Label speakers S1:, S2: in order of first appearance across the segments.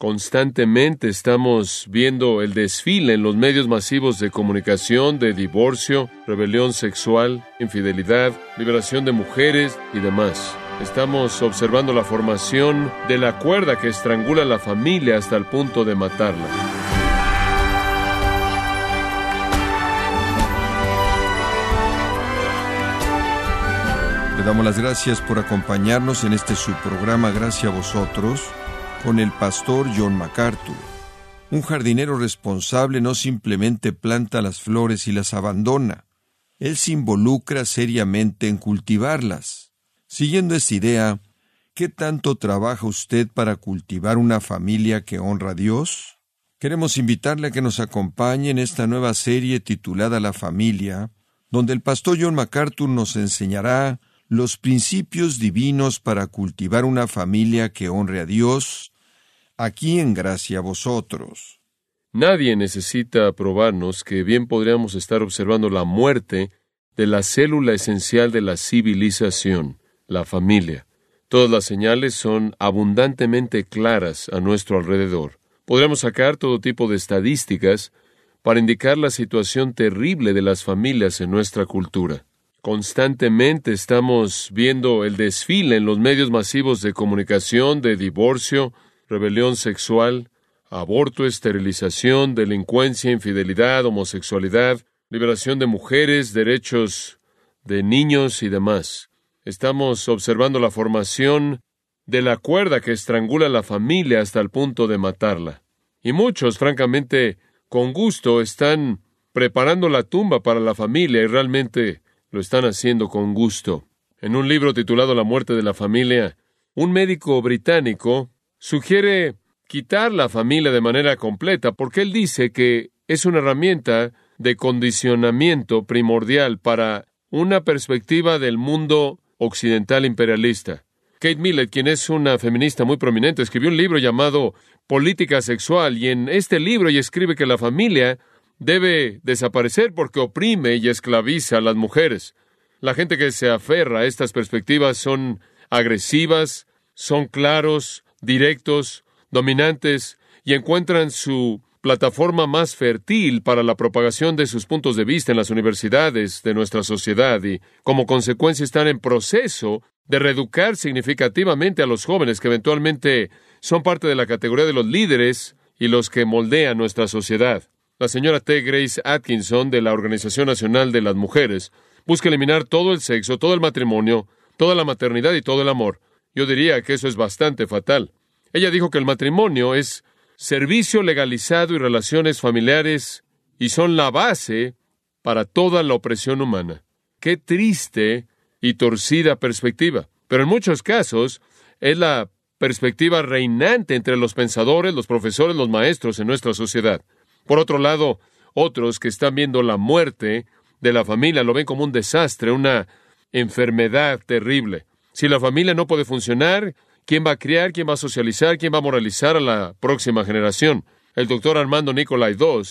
S1: Constantemente estamos viendo el desfile en los medios masivos de comunicación de divorcio, rebelión sexual, infidelidad, liberación de mujeres y demás. Estamos observando la formación de la cuerda que estrangula a la familia hasta el punto de matarla.
S2: Le damos las gracias por acompañarnos en este subprograma Gracias a vosotros con el pastor John MacArthur. Un jardinero responsable no simplemente planta las flores y las abandona, él se involucra seriamente en cultivarlas. Siguiendo esta idea, ¿qué tanto trabaja usted para cultivar una familia que honra a Dios? Queremos invitarle a que nos acompañe en esta nueva serie titulada La familia, donde el pastor John MacArthur nos enseñará los principios divinos para cultivar una familia que honre a Dios, aquí en gracia a vosotros.
S1: Nadie necesita probarnos que bien podríamos estar observando la muerte de la célula esencial de la civilización, la familia. Todas las señales son abundantemente claras a nuestro alrededor. Podríamos sacar todo tipo de estadísticas para indicar la situación terrible de las familias en nuestra cultura. Constantemente estamos viendo el desfile en los medios masivos de comunicación de divorcio, rebelión sexual, aborto, esterilización, delincuencia, infidelidad, homosexualidad, liberación de mujeres, derechos de niños y demás. Estamos observando la formación de la cuerda que estrangula a la familia hasta el punto de matarla. Y muchos, francamente, con gusto están preparando la tumba para la familia y realmente lo están haciendo con gusto. En un libro titulado La muerte de la familia, un médico británico sugiere quitar la familia de manera completa porque él dice que es una herramienta de condicionamiento primordial para una perspectiva del mundo occidental imperialista. Kate Millett, quien es una feminista muy prominente, escribió un libro llamado Política Sexual y en este libro ella escribe que la familia debe desaparecer porque oprime y esclaviza a las mujeres. La gente que se aferra a estas perspectivas son agresivas, son claros, directos, dominantes y encuentran su plataforma más fértil para la propagación de sus puntos de vista en las universidades de nuestra sociedad y como consecuencia están en proceso de reeducar significativamente a los jóvenes que eventualmente son parte de la categoría de los líderes y los que moldean nuestra sociedad. La señora T. Grace Atkinson de la Organización Nacional de las Mujeres busca eliminar todo el sexo, todo el matrimonio, toda la maternidad y todo el amor. Yo diría que eso es bastante fatal. Ella dijo que el matrimonio es servicio legalizado y relaciones familiares y son la base para toda la opresión humana. Qué triste y torcida perspectiva. Pero en muchos casos es la perspectiva reinante entre los pensadores, los profesores, los maestros en nuestra sociedad. Por otro lado, otros que están viendo la muerte de la familia lo ven como un desastre, una enfermedad terrible. Si la familia no puede funcionar, ¿Quién va a criar? ¿Quién va a socializar? ¿Quién va a moralizar a la próxima generación? El doctor Armando Nicolai II,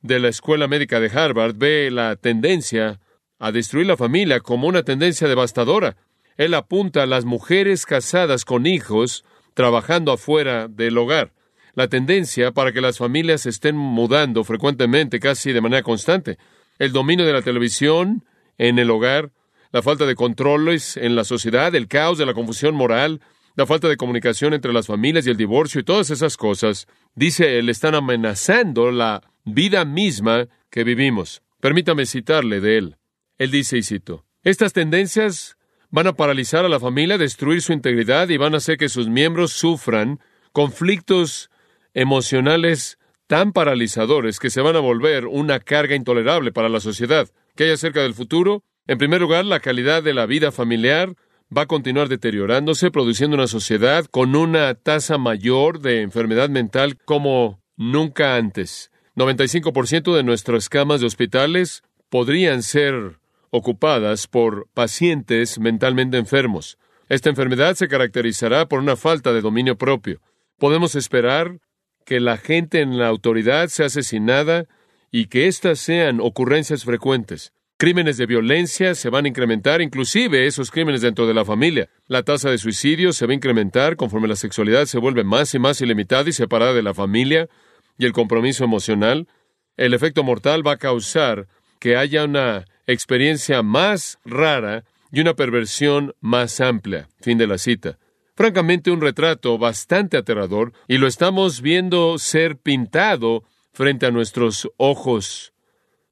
S1: de la Escuela Médica de Harvard, ve la tendencia a destruir la familia como una tendencia devastadora. Él apunta a las mujeres casadas con hijos trabajando afuera del hogar. La tendencia para que las familias estén mudando frecuentemente, casi de manera constante. El dominio de la televisión en el hogar, la falta de controles en la sociedad, el caos de la confusión moral, la falta de comunicación entre las familias y el divorcio y todas esas cosas, dice él, están amenazando la vida misma que vivimos. Permítame citarle de él. Él dice, y cito, estas tendencias van a paralizar a la familia, destruir su integridad y van a hacer que sus miembros sufran conflictos emocionales tan paralizadores que se van a volver una carga intolerable para la sociedad. ¿Qué hay acerca del futuro? En primer lugar, la calidad de la vida familiar, va a continuar deteriorándose, produciendo una sociedad con una tasa mayor de enfermedad mental como nunca antes. 95% de nuestras camas de hospitales podrían ser ocupadas por pacientes mentalmente enfermos. Esta enfermedad se caracterizará por una falta de dominio propio. Podemos esperar que la gente en la autoridad sea asesinada y que éstas sean ocurrencias frecuentes. Crímenes de violencia se van a incrementar, inclusive esos crímenes dentro de la familia. La tasa de suicidio se va a incrementar conforme la sexualidad se vuelve más y más ilimitada y separada de la familia y el compromiso emocional. El efecto mortal va a causar que haya una experiencia más rara y una perversión más amplia. Fin de la cita. Francamente, un retrato bastante aterrador y lo estamos viendo ser pintado frente a nuestros ojos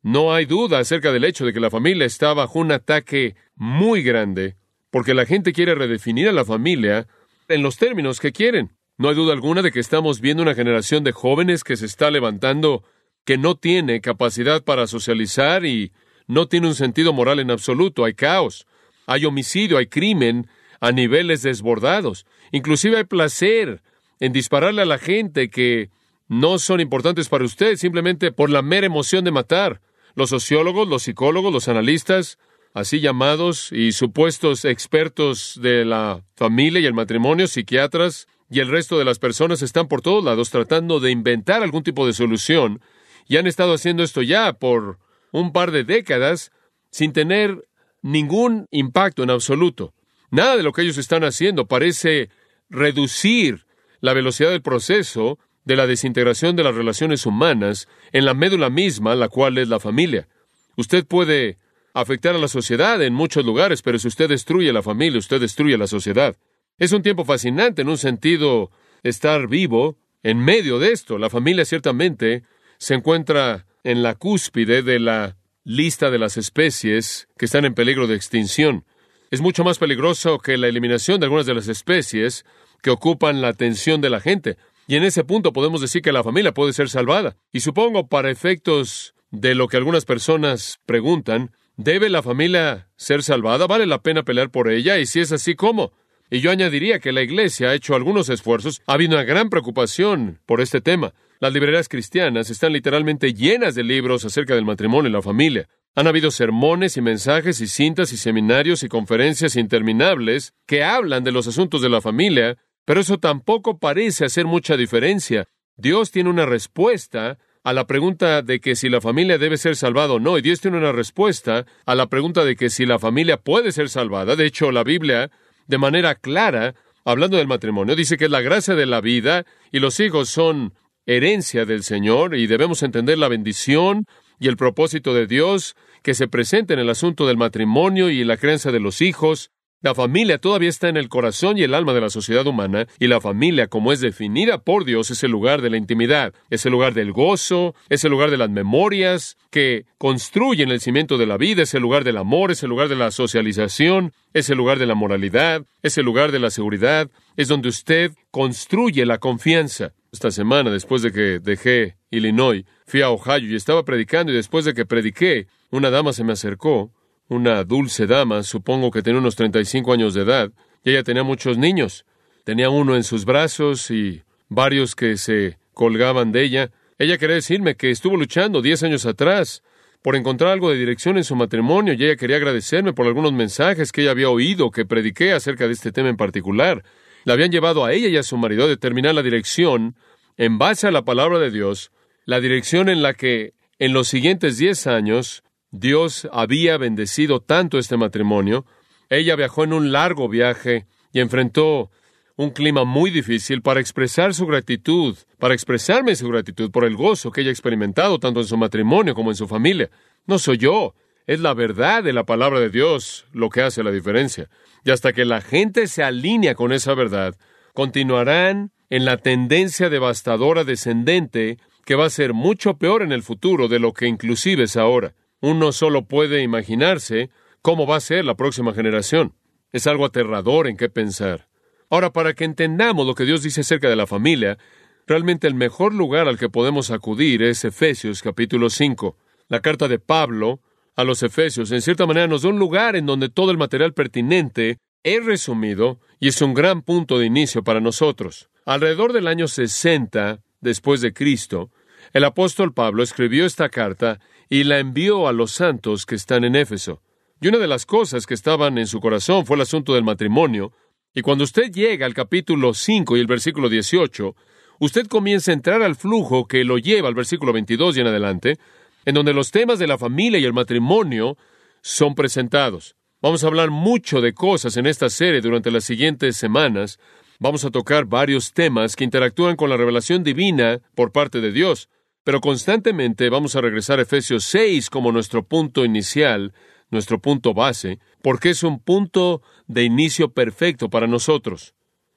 S1: no hay duda acerca del hecho de que la familia está bajo un ataque muy grande, porque la gente quiere redefinir a la familia en los términos que quieren. No hay duda alguna de que estamos viendo una generación de jóvenes que se está levantando que no tiene capacidad para socializar y no tiene un sentido moral en absoluto. Hay caos, hay homicidio, hay crimen a niveles desbordados. Inclusive hay placer en dispararle a la gente que no son importantes para usted simplemente por la mera emoción de matar. Los sociólogos, los psicólogos, los analistas, así llamados, y supuestos expertos de la familia y el matrimonio, psiquiatras, y el resto de las personas están por todos lados tratando de inventar algún tipo de solución, y han estado haciendo esto ya por un par de décadas sin tener ningún impacto en absoluto. Nada de lo que ellos están haciendo parece reducir la velocidad del proceso de la desintegración de las relaciones humanas en la médula misma, la cual es la familia. Usted puede afectar a la sociedad en muchos lugares, pero si usted destruye la familia, usted destruye la sociedad. Es un tiempo fascinante en un sentido estar vivo en medio de esto. La familia ciertamente se encuentra en la cúspide de la lista de las especies que están en peligro de extinción. Es mucho más peligroso que la eliminación de algunas de las especies que ocupan la atención de la gente. Y en ese punto podemos decir que la familia puede ser salvada. Y supongo, para efectos de lo que algunas personas preguntan, ¿debe la familia ser salvada? ¿Vale la pena pelear por ella? Y si es así, ¿cómo? Y yo añadiría que la Iglesia ha hecho algunos esfuerzos, ha habido una gran preocupación por este tema. Las librerías cristianas están literalmente llenas de libros acerca del matrimonio y la familia. Han habido sermones y mensajes y cintas y seminarios y conferencias interminables que hablan de los asuntos de la familia pero eso tampoco parece hacer mucha diferencia. Dios tiene una respuesta a la pregunta de que si la familia debe ser salvada o no, y Dios tiene una respuesta a la pregunta de que si la familia puede ser salvada. De hecho, la Biblia, de manera clara, hablando del matrimonio, dice que es la gracia de la vida y los hijos son herencia del Señor y debemos entender la bendición y el propósito de Dios que se presenta en el asunto del matrimonio y la creencia de los hijos. La familia todavía está en el corazón y el alma de la sociedad humana, y la familia, como es definida por Dios, es el lugar de la intimidad, es el lugar del gozo, es el lugar de las memorias que construyen el cimiento de la vida, es el lugar del amor, es el lugar de la socialización, es el lugar de la moralidad, es el lugar de la seguridad, es donde usted construye la confianza. Esta semana, después de que dejé Illinois, fui a Ohio y estaba predicando, y después de que prediqué, una dama se me acercó una dulce dama, supongo que tenía unos 35 años de edad, y ella tenía muchos niños. Tenía uno en sus brazos y varios que se colgaban de ella. Ella quería decirme que estuvo luchando diez años atrás por encontrar algo de dirección en su matrimonio y ella quería agradecerme por algunos mensajes que ella había oído que prediqué acerca de este tema en particular. La habían llevado a ella y a su marido a determinar la dirección en base a la palabra de Dios, la dirección en la que en los siguientes diez años Dios había bendecido tanto este matrimonio. Ella viajó en un largo viaje y enfrentó un clima muy difícil para expresar su gratitud, para expresarme su gratitud por el gozo que ella ha experimentado tanto en su matrimonio como en su familia. No soy yo, es la verdad de la palabra de Dios lo que hace la diferencia. Y hasta que la gente se alinea con esa verdad, continuarán en la tendencia devastadora descendente que va a ser mucho peor en el futuro de lo que inclusive es ahora. Uno solo puede imaginarse cómo va a ser la próxima generación. Es algo aterrador en qué pensar. Ahora, para que entendamos lo que Dios dice acerca de la familia, realmente el mejor lugar al que podemos acudir es Efesios capítulo 5. La carta de Pablo a los Efesios, en cierta manera, nos da un lugar en donde todo el material pertinente es resumido y es un gran punto de inicio para nosotros. Alrededor del año 60 después de Cristo, el apóstol Pablo escribió esta carta y la envió a los santos que están en Éfeso. Y una de las cosas que estaban en su corazón fue el asunto del matrimonio. Y cuando usted llega al capítulo 5 y el versículo 18, usted comienza a entrar al flujo que lo lleva al versículo 22 y en adelante, en donde los temas de la familia y el matrimonio son presentados. Vamos a hablar mucho de cosas en esta serie durante las siguientes semanas. Vamos a tocar varios temas que interactúan con la revelación divina por parte de Dios, pero constantemente vamos a regresar a Efesios 6 como nuestro punto inicial, nuestro punto base, porque es un punto de inicio perfecto para nosotros.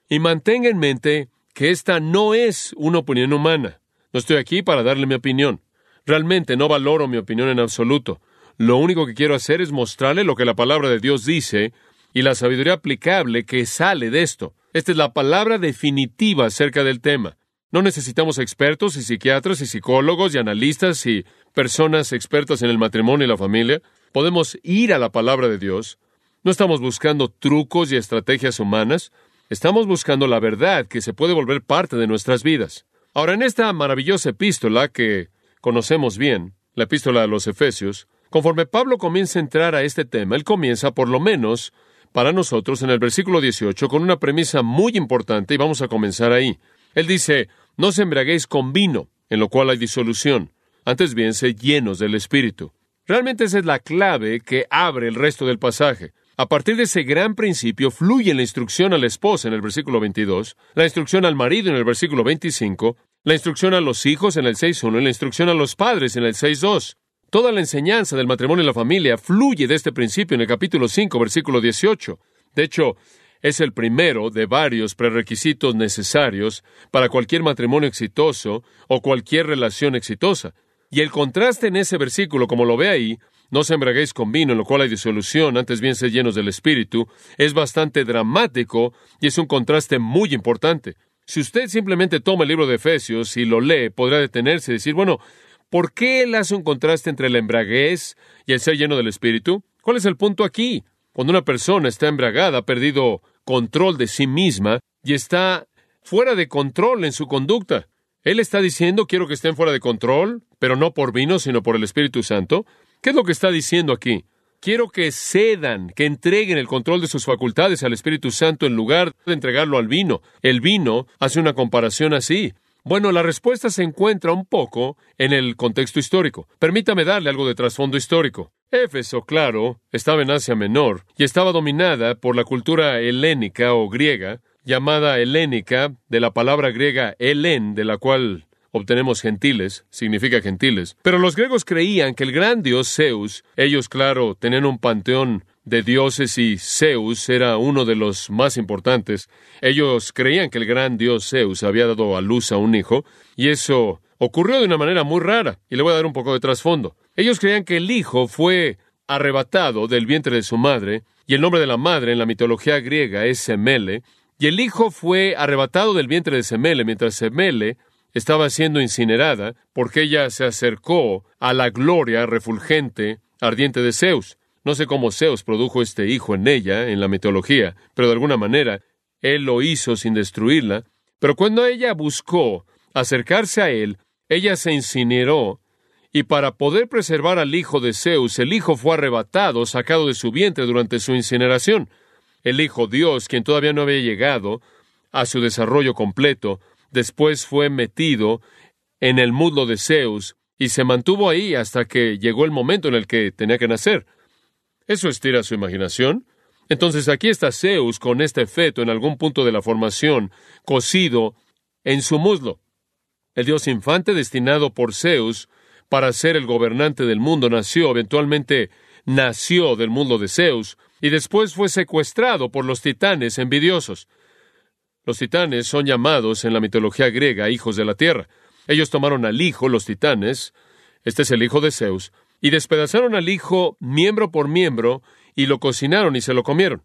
S1: Y mantenga en mente que esta no es una opinión humana. No estoy aquí para darle mi opinión. Realmente no valoro mi opinión en absoluto. Lo único que quiero hacer es mostrarle lo que la palabra de Dios dice y la sabiduría aplicable que sale de esto. Esta es la palabra definitiva acerca del tema. No necesitamos expertos y psiquiatras y psicólogos y analistas y personas expertas en el matrimonio y la familia. Podemos ir a la palabra de Dios. No estamos buscando trucos y estrategias humanas. Estamos buscando la verdad que se puede volver parte de nuestras vidas. Ahora, en esta maravillosa epístola que conocemos bien, la epístola de los Efesios, conforme Pablo comienza a entrar a este tema, él comienza, por lo menos, para nosotros, en el versículo 18, con una premisa muy importante, y vamos a comenzar ahí. Él dice, no se embriaguéis con vino, en lo cual hay disolución, antes bien, sed llenos del Espíritu. Realmente esa es la clave que abre el resto del pasaje. A partir de ese gran principio fluye la instrucción a la esposa en el versículo 22, la instrucción al marido en el versículo 25, la instrucción a los hijos en el 6.1 y la instrucción a los padres en el 6.2. Toda la enseñanza del matrimonio y la familia fluye de este principio en el capítulo 5, versículo 18. De hecho, es el primero de varios prerequisitos necesarios para cualquier matrimonio exitoso o cualquier relación exitosa. Y el contraste en ese versículo, como lo ve ahí, no se embraguéis con vino, en lo cual hay disolución, antes bien sed llenos del Espíritu, es bastante dramático y es un contraste muy importante. Si usted simplemente toma el libro de Efesios y lo lee, podrá detenerse y decir, bueno, ¿por qué él hace un contraste entre la embraguez y el ser lleno del Espíritu? ¿Cuál es el punto aquí? Cuando una persona está embragada, ha perdido control de sí misma y está fuera de control en su conducta. Él está diciendo, quiero que estén fuera de control, pero no por vino, sino por el Espíritu Santo. ¿Qué es lo que está diciendo aquí? Quiero que cedan, que entreguen el control de sus facultades al Espíritu Santo en lugar de entregarlo al vino. El vino hace una comparación así. Bueno, la respuesta se encuentra un poco en el contexto histórico. Permítame darle algo de trasfondo histórico. Éfeso, claro, estaba en Asia Menor y estaba dominada por la cultura helénica o griega, llamada helénica, de la palabra griega helen, de la cual obtenemos gentiles, significa gentiles. Pero los griegos creían que el gran dios Zeus, ellos claro, tenían un panteón de dioses y Zeus era uno de los más importantes. Ellos creían que el gran dios Zeus había dado a luz a un hijo, y eso ocurrió de una manera muy rara, y le voy a dar un poco de trasfondo. Ellos creían que el hijo fue arrebatado del vientre de su madre, y el nombre de la madre en la mitología griega es Semele, y el hijo fue arrebatado del vientre de Semele mientras Semele estaba siendo incinerada porque ella se acercó a la gloria refulgente, ardiente de Zeus. No sé cómo Zeus produjo este hijo en ella, en la mitología, pero de alguna manera él lo hizo sin destruirla. Pero cuando ella buscó acercarse a él, ella se incineró, y para poder preservar al hijo de Zeus, el hijo fue arrebatado, sacado de su vientre durante su incineración. El hijo Dios, quien todavía no había llegado a su desarrollo completo, después fue metido en el muslo de Zeus y se mantuvo ahí hasta que llegó el momento en el que tenía que nacer. ¿Eso estira su imaginación? Entonces aquí está Zeus con este feto en algún punto de la formación, cosido en su muslo. El dios infante destinado por Zeus para ser el gobernante del mundo nació, eventualmente nació del mundo de Zeus, y después fue secuestrado por los titanes envidiosos. Los titanes son llamados en la mitología griega hijos de la tierra. Ellos tomaron al hijo, los titanes, este es el hijo de Zeus, y despedazaron al hijo miembro por miembro, y lo cocinaron y se lo comieron.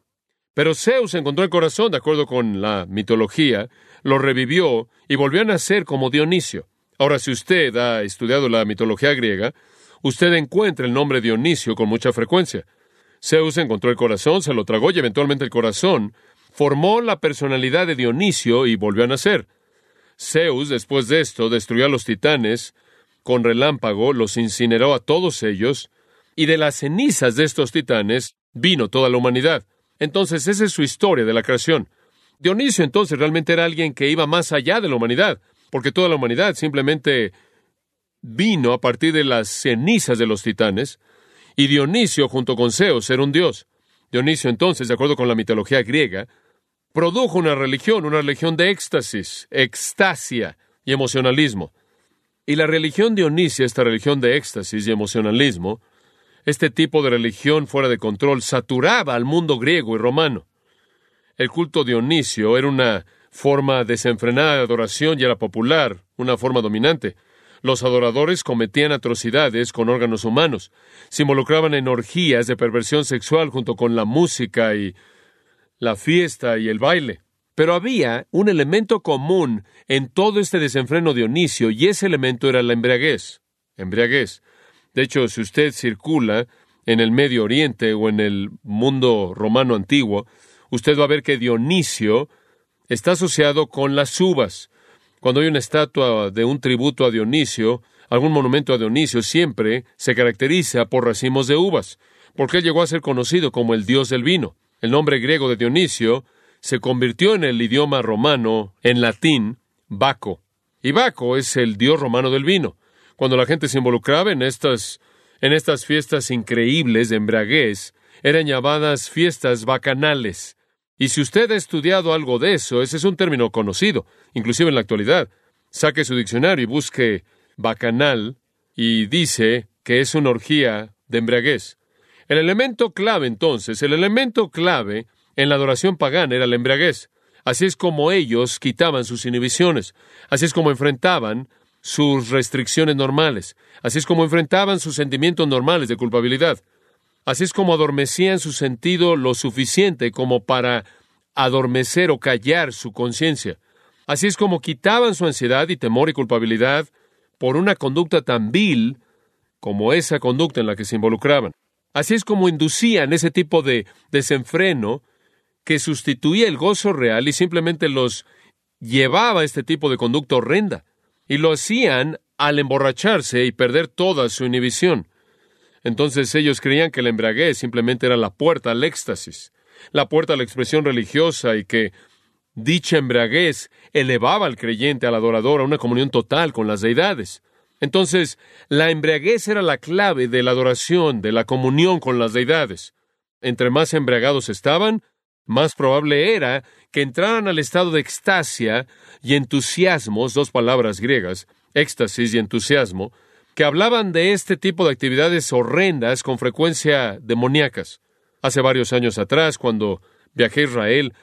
S1: Pero Zeus encontró el corazón, de acuerdo con la mitología, lo revivió y volvió a nacer como Dionisio. Ahora, si usted ha estudiado la mitología griega, usted encuentra el nombre Dionisio con mucha frecuencia. Zeus encontró el corazón, se lo tragó y eventualmente el corazón formó la personalidad de Dionisio y volvió a nacer. Zeus, después de esto, destruyó a los titanes con relámpago, los incineró a todos ellos, y de las cenizas de estos titanes vino toda la humanidad. Entonces, esa es su historia de la creación. Dionisio entonces realmente era alguien que iba más allá de la humanidad, porque toda la humanidad simplemente vino a partir de las cenizas de los titanes, Y Dionisio, junto con Zeus, era un dios. Dionisio entonces, de acuerdo con la mitología griega, produjo una religión, una religión de éxtasis, extasia y emocionalismo. Y la religión dionisia, esta religión de éxtasis y emocionalismo, este tipo de religión fuera de control, saturaba al mundo griego y romano. El culto dionisio era una forma desenfrenada de adoración y era popular, una forma dominante. Los adoradores cometían atrocidades con órganos humanos, se involucraban en orgías de perversión sexual junto con la música y la fiesta y el baile. Pero había un elemento común en todo este desenfreno Dionisio y ese elemento era la embriaguez. Embriaguez. De hecho, si usted circula en el Medio Oriente o en el mundo romano antiguo, usted va a ver que Dionisio está asociado con las uvas. Cuando hay una estatua de un tributo a Dionisio, algún monumento a Dionisio, siempre se caracteriza por racimos de uvas, porque él llegó a ser conocido como el dios del vino. El nombre griego de Dionisio se convirtió en el idioma romano, en latín, Baco. Y Baco es el dios romano del vino. Cuando la gente se involucraba en estas, en estas fiestas increíbles de embriaguez, eran llamadas fiestas bacanales. Y si usted ha estudiado algo de eso, ese es un término conocido, inclusive en la actualidad. Saque su diccionario y busque bacanal y dice que es una orgía de embriaguez. El elemento clave entonces, el elemento clave en la adoración pagana era la embriaguez. Así es como ellos quitaban sus inhibiciones, así es como enfrentaban sus restricciones normales, así es como enfrentaban sus sentimientos normales de culpabilidad. Así es como adormecían su sentido lo suficiente como para adormecer o callar su conciencia. Así es como quitaban su ansiedad y temor y culpabilidad por una conducta tan vil como esa conducta en la que se involucraban. Así es como inducían ese tipo de desenfreno que sustituía el gozo real y simplemente los llevaba a este tipo de conducta horrenda. Y lo hacían al emborracharse y perder toda su inhibición. Entonces ellos creían que la embriaguez simplemente era la puerta al éxtasis, la puerta a la expresión religiosa y que dicha embriaguez elevaba al creyente, al adorador, a una comunión total con las deidades. Entonces, la embriaguez era la clave de la adoración, de la comunión con las deidades. Entre más embriagados estaban, más probable era que entraran al estado de extasia y entusiasmos, dos palabras griegas, éxtasis y entusiasmo, que hablaban de este tipo de actividades horrendas con frecuencia demoníacas. Hace varios años atrás, cuando viajé a Israel,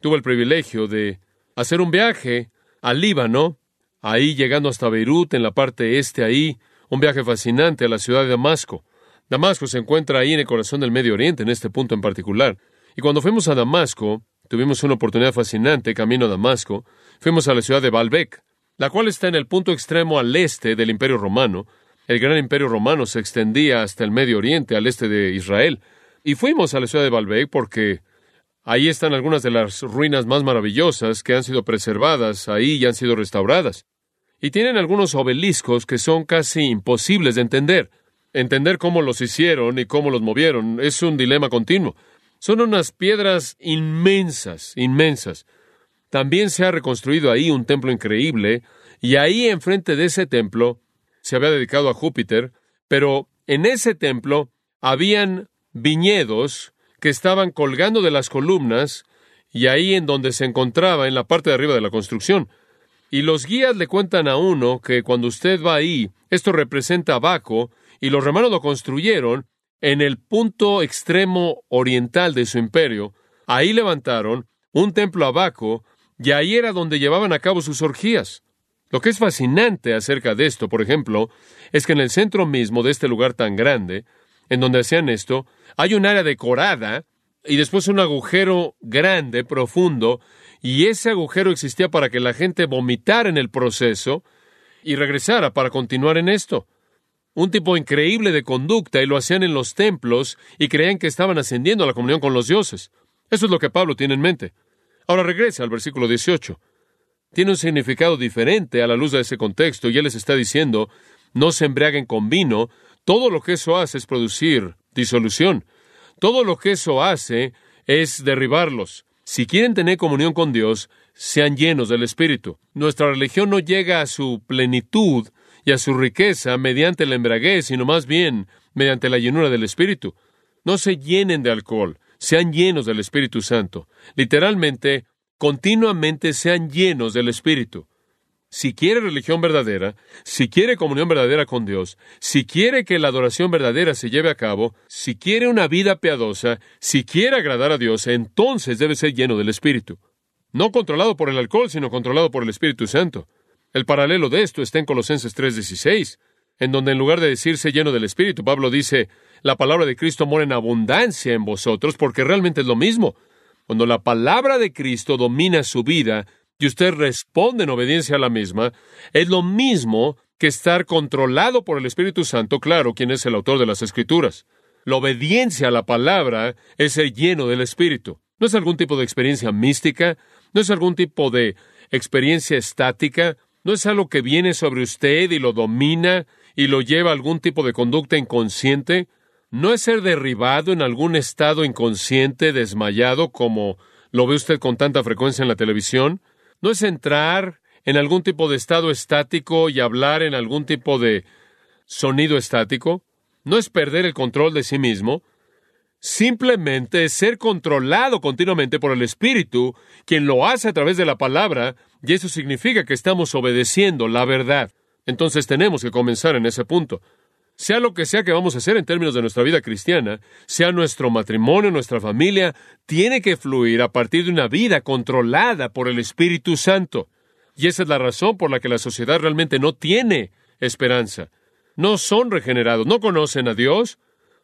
S1: tuve el privilegio de hacer un viaje al Líbano, ahí llegando hasta Beirut, en la parte este ahí, un viaje fascinante a la ciudad de Damasco. Damasco se encuentra ahí en el corazón del Medio Oriente, en este punto en particular. Y cuando fuimos a Damasco, tuvimos una oportunidad fascinante camino a Damasco, fuimos a la ciudad de Baalbek, la cual está en el punto extremo al este del Imperio Romano, el gran imperio romano se extendía hasta el Medio Oriente, al este de Israel. Y fuimos a la ciudad de Baalbek porque ahí están algunas de las ruinas más maravillosas que han sido preservadas ahí y han sido restauradas. Y tienen algunos obeliscos que son casi imposibles de entender. Entender cómo los hicieron y cómo los movieron es un dilema continuo. Son unas piedras inmensas, inmensas. También se ha reconstruido ahí un templo increíble, y ahí enfrente de ese templo se había dedicado a Júpiter, pero en ese templo habían viñedos que estaban colgando de las columnas y ahí en donde se encontraba en la parte de arriba de la construcción. Y los guías le cuentan a uno que cuando usted va ahí, esto representa a Baco, y los romanos lo construyeron en el punto extremo oriental de su imperio. Ahí levantaron un templo a Baco, y ahí era donde llevaban a cabo sus orgías. Lo que es fascinante acerca de esto, por ejemplo, es que en el centro mismo de este lugar tan grande, en donde hacían esto, hay un área decorada y después un agujero grande, profundo, y ese agujero existía para que la gente vomitara en el proceso y regresara para continuar en esto. Un tipo increíble de conducta y lo hacían en los templos y creían que estaban ascendiendo a la comunión con los dioses. Eso es lo que Pablo tiene en mente. Ahora regresa al versículo 18 tiene un significado diferente a la luz de ese contexto y él les está diciendo, no se embriaguen con vino, todo lo que eso hace es producir disolución, todo lo que eso hace es derribarlos. Si quieren tener comunión con Dios, sean llenos del Espíritu. Nuestra religión no llega a su plenitud y a su riqueza mediante la embriaguez, sino más bien mediante la llenura del Espíritu. No se llenen de alcohol, sean llenos del Espíritu Santo. Literalmente, continuamente sean llenos del Espíritu. Si quiere religión verdadera, si quiere comunión verdadera con Dios, si quiere que la adoración verdadera se lleve a cabo, si quiere una vida piadosa, si quiere agradar a Dios, entonces debe ser lleno del Espíritu. No controlado por el alcohol, sino controlado por el Espíritu Santo. El paralelo de esto está en Colosenses 3:16, en donde en lugar de decirse lleno del Espíritu, Pablo dice, la palabra de Cristo mora en abundancia en vosotros, porque realmente es lo mismo. Cuando la palabra de Cristo domina su vida y usted responde en obediencia a la misma, es lo mismo que estar controlado por el Espíritu Santo, claro, quien es el autor de las Escrituras. La obediencia a la palabra es ser lleno del Espíritu. No es algún tipo de experiencia mística, no es algún tipo de experiencia estática, no es algo que viene sobre usted y lo domina y lo lleva a algún tipo de conducta inconsciente, no es ser derribado en algún estado inconsciente, desmayado, como lo ve usted con tanta frecuencia en la televisión, no es entrar en algún tipo de estado estático y hablar en algún tipo de sonido estático, no es perder el control de sí mismo, simplemente es ser controlado continuamente por el Espíritu, quien lo hace a través de la palabra, y eso significa que estamos obedeciendo la verdad. Entonces tenemos que comenzar en ese punto. Sea lo que sea que vamos a hacer en términos de nuestra vida cristiana, sea nuestro matrimonio, nuestra familia, tiene que fluir a partir de una vida controlada por el Espíritu Santo. Y esa es la razón por la que la sociedad realmente no tiene esperanza. No son regenerados, no conocen a Dios,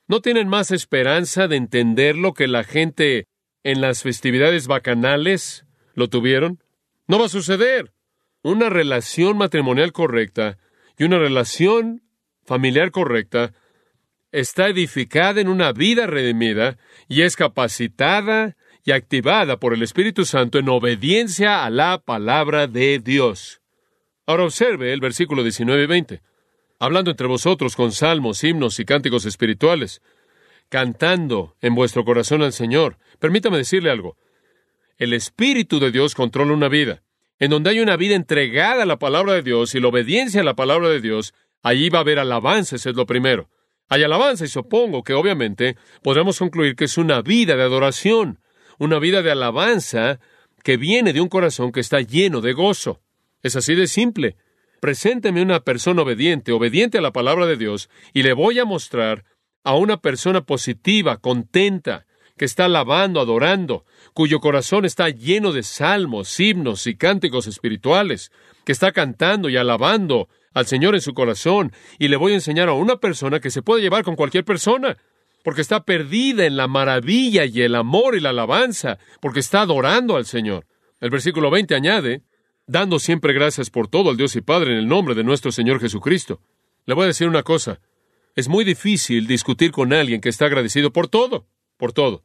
S1: no tienen más esperanza de entender lo que la gente en las festividades bacanales lo tuvieron. No va a suceder. Una relación matrimonial correcta y una relación familiar correcta está edificada en una vida redimida y es capacitada y activada por el Espíritu Santo en obediencia a la palabra de Dios. Ahora observe el versículo 19 y 20. Hablando entre vosotros con salmos, himnos y cánticos espirituales, cantando en vuestro corazón al Señor. Permítame decirle algo. El Espíritu de Dios controla una vida. En donde hay una vida entregada a la palabra de Dios y la obediencia a la palabra de Dios, allí va a haber alabanza, eso es lo primero. Hay alabanza y supongo que obviamente podremos concluir que es una vida de adoración, una vida de alabanza que viene de un corazón que está lleno de gozo. Es así de simple. Presénteme una persona obediente, obediente a la palabra de Dios, y le voy a mostrar a una persona positiva, contenta, que está alabando, adorando, cuyo corazón está lleno de salmos, himnos y cánticos espirituales, que está cantando y alabando al Señor en su corazón, y le voy a enseñar a una persona que se puede llevar con cualquier persona, porque está perdida en la maravilla y el amor y la alabanza, porque está adorando al Señor. El versículo 20 añade, dando siempre gracias por todo al Dios y Padre en el nombre de nuestro Señor Jesucristo. Le voy a decir una cosa, es muy difícil discutir con alguien que está agradecido por todo, por todo.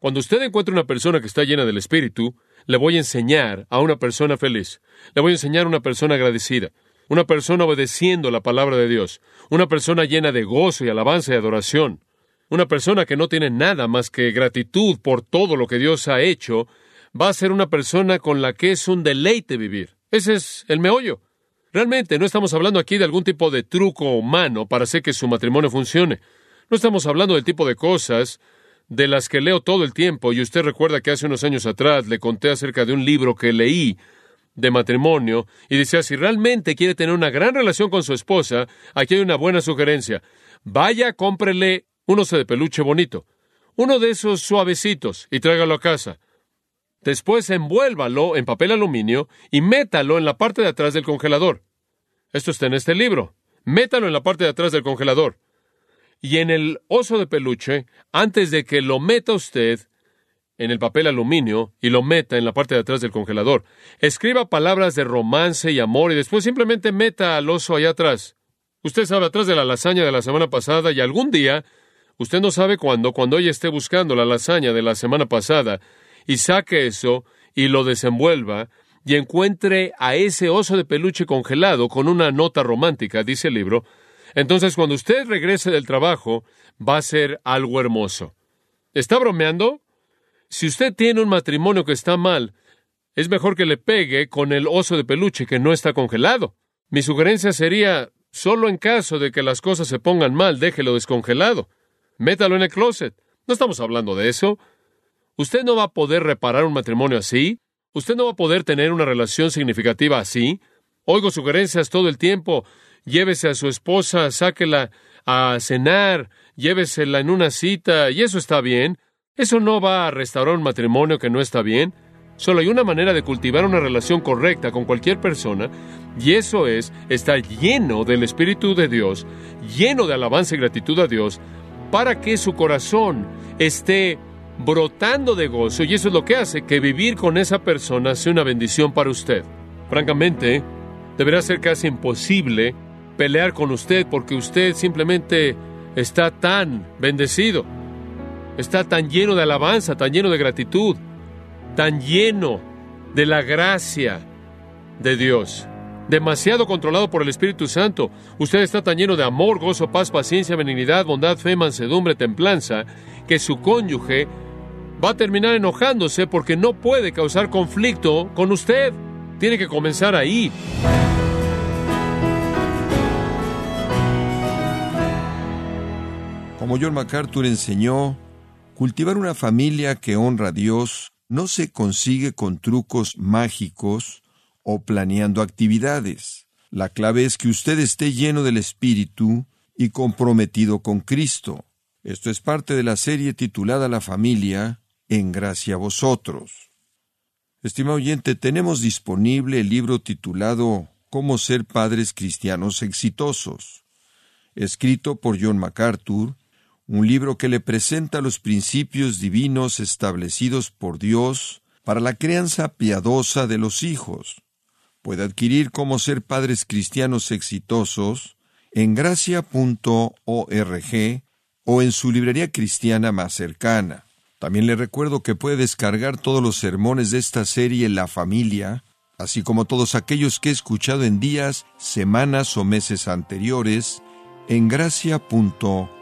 S1: Cuando usted encuentra una persona que está llena del Espíritu, le voy a enseñar a una persona feliz, le voy a enseñar a una persona agradecida, una persona obedeciendo la palabra de Dios, una persona llena de gozo y alabanza y adoración, una persona que no tiene nada más que gratitud por todo lo que Dios ha hecho, va a ser una persona con la que es un deleite vivir. Ese es el meollo. Realmente no estamos hablando aquí de algún tipo de truco humano para hacer que su matrimonio funcione. No estamos hablando del tipo de cosas de las que leo todo el tiempo, y usted recuerda que hace unos años atrás le conté acerca de un libro que leí de matrimonio y decía, si realmente quiere tener una gran relación con su esposa, aquí hay una buena sugerencia. Vaya, cómprele un oso de peluche bonito, uno de esos suavecitos, y tráigalo a casa. Después envuélvalo en papel aluminio y métalo en la parte de atrás del congelador. Esto está en este libro. Métalo en la parte de atrás del congelador. Y en el oso de peluche, antes de que lo meta usted en el papel aluminio y lo meta en la parte de atrás del congelador, escriba palabras de romance y amor y después simplemente meta al oso allá atrás. Usted sabe atrás de la lasaña de la semana pasada y algún día, usted no sabe cuándo, cuando ella esté buscando la lasaña de la semana pasada, y saque eso y lo desenvuelva y encuentre a ese oso de peluche congelado con una nota romántica, dice el libro, entonces cuando usted regrese del trabajo va a ser algo hermoso. ¿Está bromeando? Si usted tiene un matrimonio que está mal, es mejor que le pegue con el oso de peluche que no está congelado. Mi sugerencia sería, Solo en caso de que las cosas se pongan mal, déjelo descongelado. Métalo en el closet. No estamos hablando de eso. Usted no va a poder reparar un matrimonio así. Usted no va a poder tener una relación significativa así. Oigo sugerencias todo el tiempo. Llévese a su esposa, sáquela a cenar, llévesela en una cita, y eso está bien. Eso no va a restaurar un matrimonio que no está bien. Solo hay una manera de cultivar una relación correcta con cualquier persona, y eso es estar lleno del Espíritu de Dios, lleno de alabanza y gratitud a Dios, para que su corazón esté brotando de gozo, y eso es lo que hace que vivir con esa persona sea una bendición para usted. Francamente, deberá ser casi imposible pelear con usted porque usted simplemente está tan bendecido, está tan lleno de alabanza, tan lleno de gratitud, tan lleno de la gracia de Dios, demasiado controlado por el Espíritu Santo. Usted está tan lleno de amor, gozo, paz, paciencia, benignidad, bondad, fe, mansedumbre, templanza, que su cónyuge va a terminar enojándose porque no puede causar conflicto con usted. Tiene que comenzar ahí.
S2: Como John MacArthur enseñó, cultivar una familia que honra a Dios no se consigue con trucos mágicos o planeando actividades. La clave es que usted esté lleno del Espíritu y comprometido con Cristo. Esto es parte de la serie titulada La familia, en gracia a vosotros. Estimado oyente, tenemos disponible el libro titulado Cómo ser padres cristianos exitosos, escrito por John MacArthur un libro que le presenta los principios divinos establecidos por Dios para la crianza piadosa de los hijos. Puede adquirir cómo ser padres cristianos exitosos en gracia.org o en su librería cristiana más cercana. También le recuerdo que puede descargar todos los sermones de esta serie La familia, así como todos aquellos que he escuchado en días, semanas o meses anteriores, en gracia.org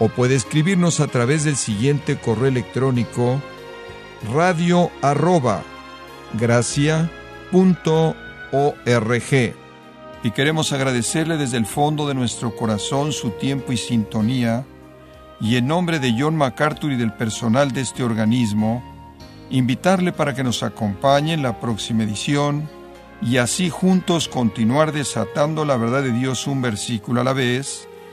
S2: o puede escribirnos a través del siguiente correo electrónico radio arroba Y queremos agradecerle desde el fondo de nuestro corazón su tiempo y sintonía, y en nombre de John MacArthur y del personal de este organismo, invitarle para que nos acompañe en la próxima edición y así juntos continuar desatando la verdad de Dios un versículo a la vez,